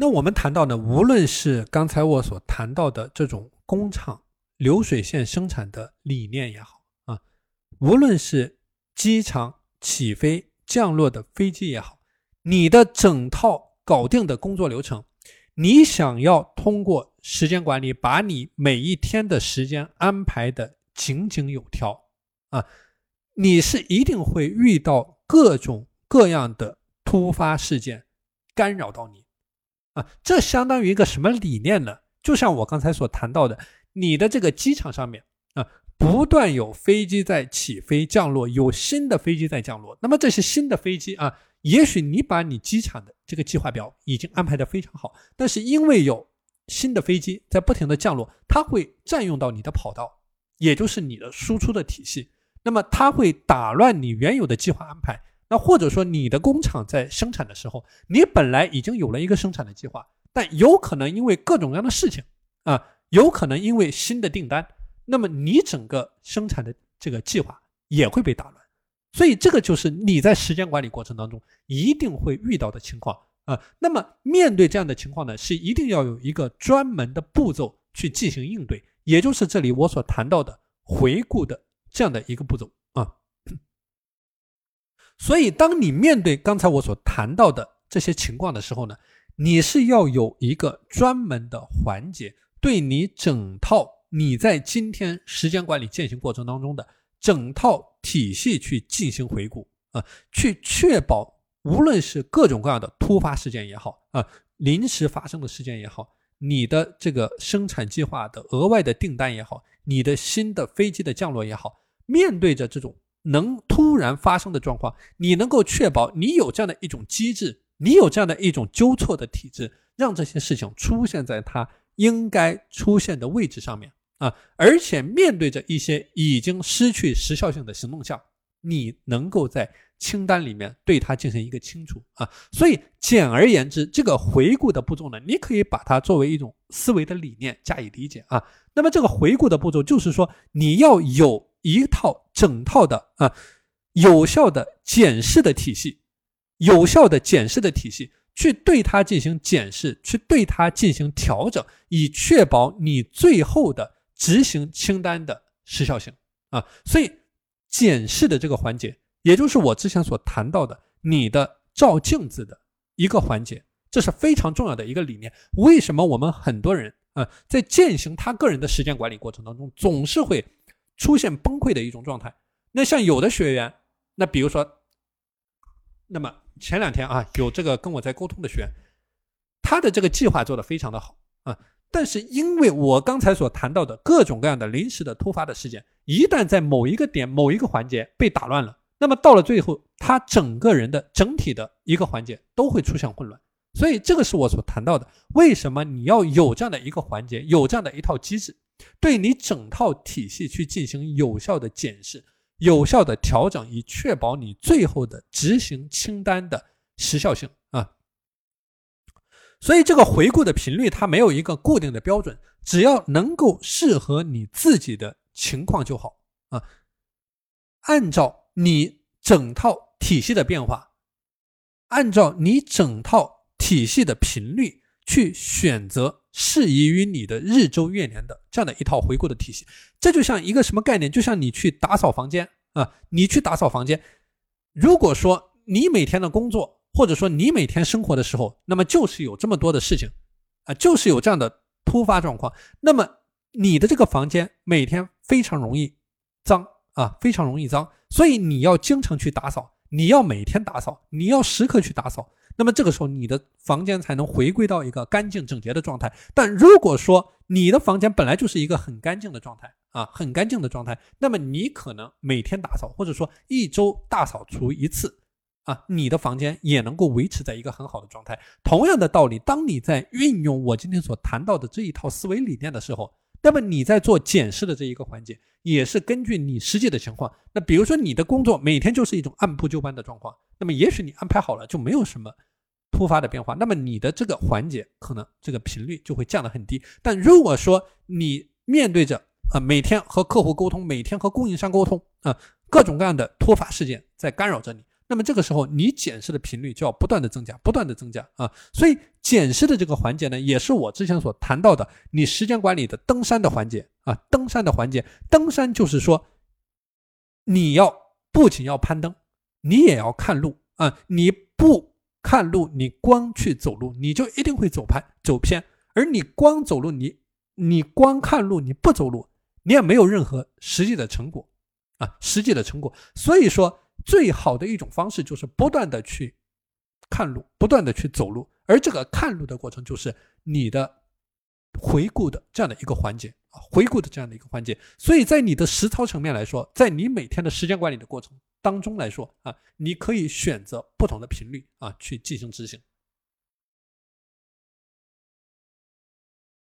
那我们谈到呢，无论是刚才我所谈到的这种工厂流水线生产的理念也好啊，无论是机场起飞降落的飞机也好，你的整套搞定的工作流程，你想要通过时间管理把你每一天的时间安排的井井有条啊，你是一定会遇到各种各样的突发事件干扰到你。啊，这相当于一个什么理念呢？就像我刚才所谈到的，你的这个机场上面啊，不断有飞机在起飞降落，有新的飞机在降落。那么这些新的飞机啊，也许你把你机场的这个计划表已经安排的非常好，但是因为有新的飞机在不停的降落，它会占用到你的跑道，也就是你的输出的体系，那么它会打乱你原有的计划安排。那或者说，你的工厂在生产的时候，你本来已经有了一个生产的计划，但有可能因为各种各样的事情啊，有可能因为新的订单，那么你整个生产的这个计划也会被打乱。所以这个就是你在时间管理过程当中一定会遇到的情况啊。那么面对这样的情况呢，是一定要有一个专门的步骤去进行应对，也就是这里我所谈到的回顾的这样的一个步骤。所以，当你面对刚才我所谈到的这些情况的时候呢，你是要有一个专门的环节，对你整套你在今天时间管理践行过程当中的整套体系去进行回顾啊，去确保无论是各种各样的突发事件也好啊，临时发生的事件也好，你的这个生产计划的额外的订单也好，你的新的飞机的降落也好，面对着这种。能突然发生的状况，你能够确保你有这样的一种机制，你有这样的一种纠错的体制，让这些事情出现在它应该出现的位置上面啊！而且面对着一些已经失去时效性的行动项，你能够在清单里面对它进行一个清除啊！所以简而言之，这个回顾的步骤呢，你可以把它作为一种思维的理念加以理解啊。那么这个回顾的步骤就是说，你要有。一套整套的啊，有效的检视的体系，有效的检视的体系，去对它进行检视，去对它进行调整，以确保你最后的执行清单的时效性啊。所以，检视的这个环节，也就是我之前所谈到的你的照镜子的一个环节，这是非常重要的一个理念。为什么我们很多人啊，在践行他个人的时间管理过程当中，总是会？出现崩溃的一种状态。那像有的学员，那比如说，那么前两天啊，有这个跟我在沟通的学员，他的这个计划做得非常的好啊，但是因为我刚才所谈到的各种各样的临时的突发的事件，一旦在某一个点、某一个环节被打乱了，那么到了最后，他整个人的整体的一个环节都会出现混乱。所以这个是我所谈到的，为什么你要有这样的一个环节，有这样的一套机制。对你整套体系去进行有效的检视、有效的调整，以确保你最后的执行清单的时效性啊。所以这个回顾的频率它没有一个固定的标准，只要能够适合你自己的情况就好啊。按照你整套体系的变化，按照你整套体系的频率去选择。适宜于你的日周月年的这样的一套回顾的体系，这就像一个什么概念？就像你去打扫房间啊，你去打扫房间。如果说你每天的工作，或者说你每天生活的时候，那么就是有这么多的事情啊，就是有这样的突发状况，那么你的这个房间每天非常容易脏啊，非常容易脏，所以你要经常去打扫，你要每天打扫，你要时刻去打扫。那么这个时候，你的房间才能回归到一个干净整洁的状态。但如果说你的房间本来就是一个很干净的状态啊，很干净的状态，那么你可能每天打扫，或者说一周大扫除一次啊，你的房间也能够维持在一个很好的状态。同样的道理，当你在运用我今天所谈到的这一套思维理念的时候，那么你在做检视的这一个环节，也是根据你实际的情况。那比如说你的工作每天就是一种按部就班的状况，那么也许你安排好了就没有什么。突发的变化，那么你的这个环节可能这个频率就会降得很低。但如果说你面对着啊每天和客户沟通，每天和供应商沟通啊各种各样的突发事件在干扰着你，那么这个时候你检视的频率就要不断的增加，不断的增加啊。所以检视的这个环节呢，也是我之前所谈到的你时间管理的登山的环节啊。登山的环节，登山就是说你要不仅要攀登，你也要看路啊。你不看路，你光去走路，你就一定会走偏走偏。而你光走路，你你光看路，你不走路，你也没有任何实际的成果啊，实际的成果。所以说。最好的一种方式就是不断的去看路，不断的去走路，而这个看路的过程就是你的回顾的这样的一个环节啊，回顾的这样的一个环节。所以在你的实操层面来说，在你每天的时间管理的过程当中来说啊，你可以选择不同的频率啊去进行执行。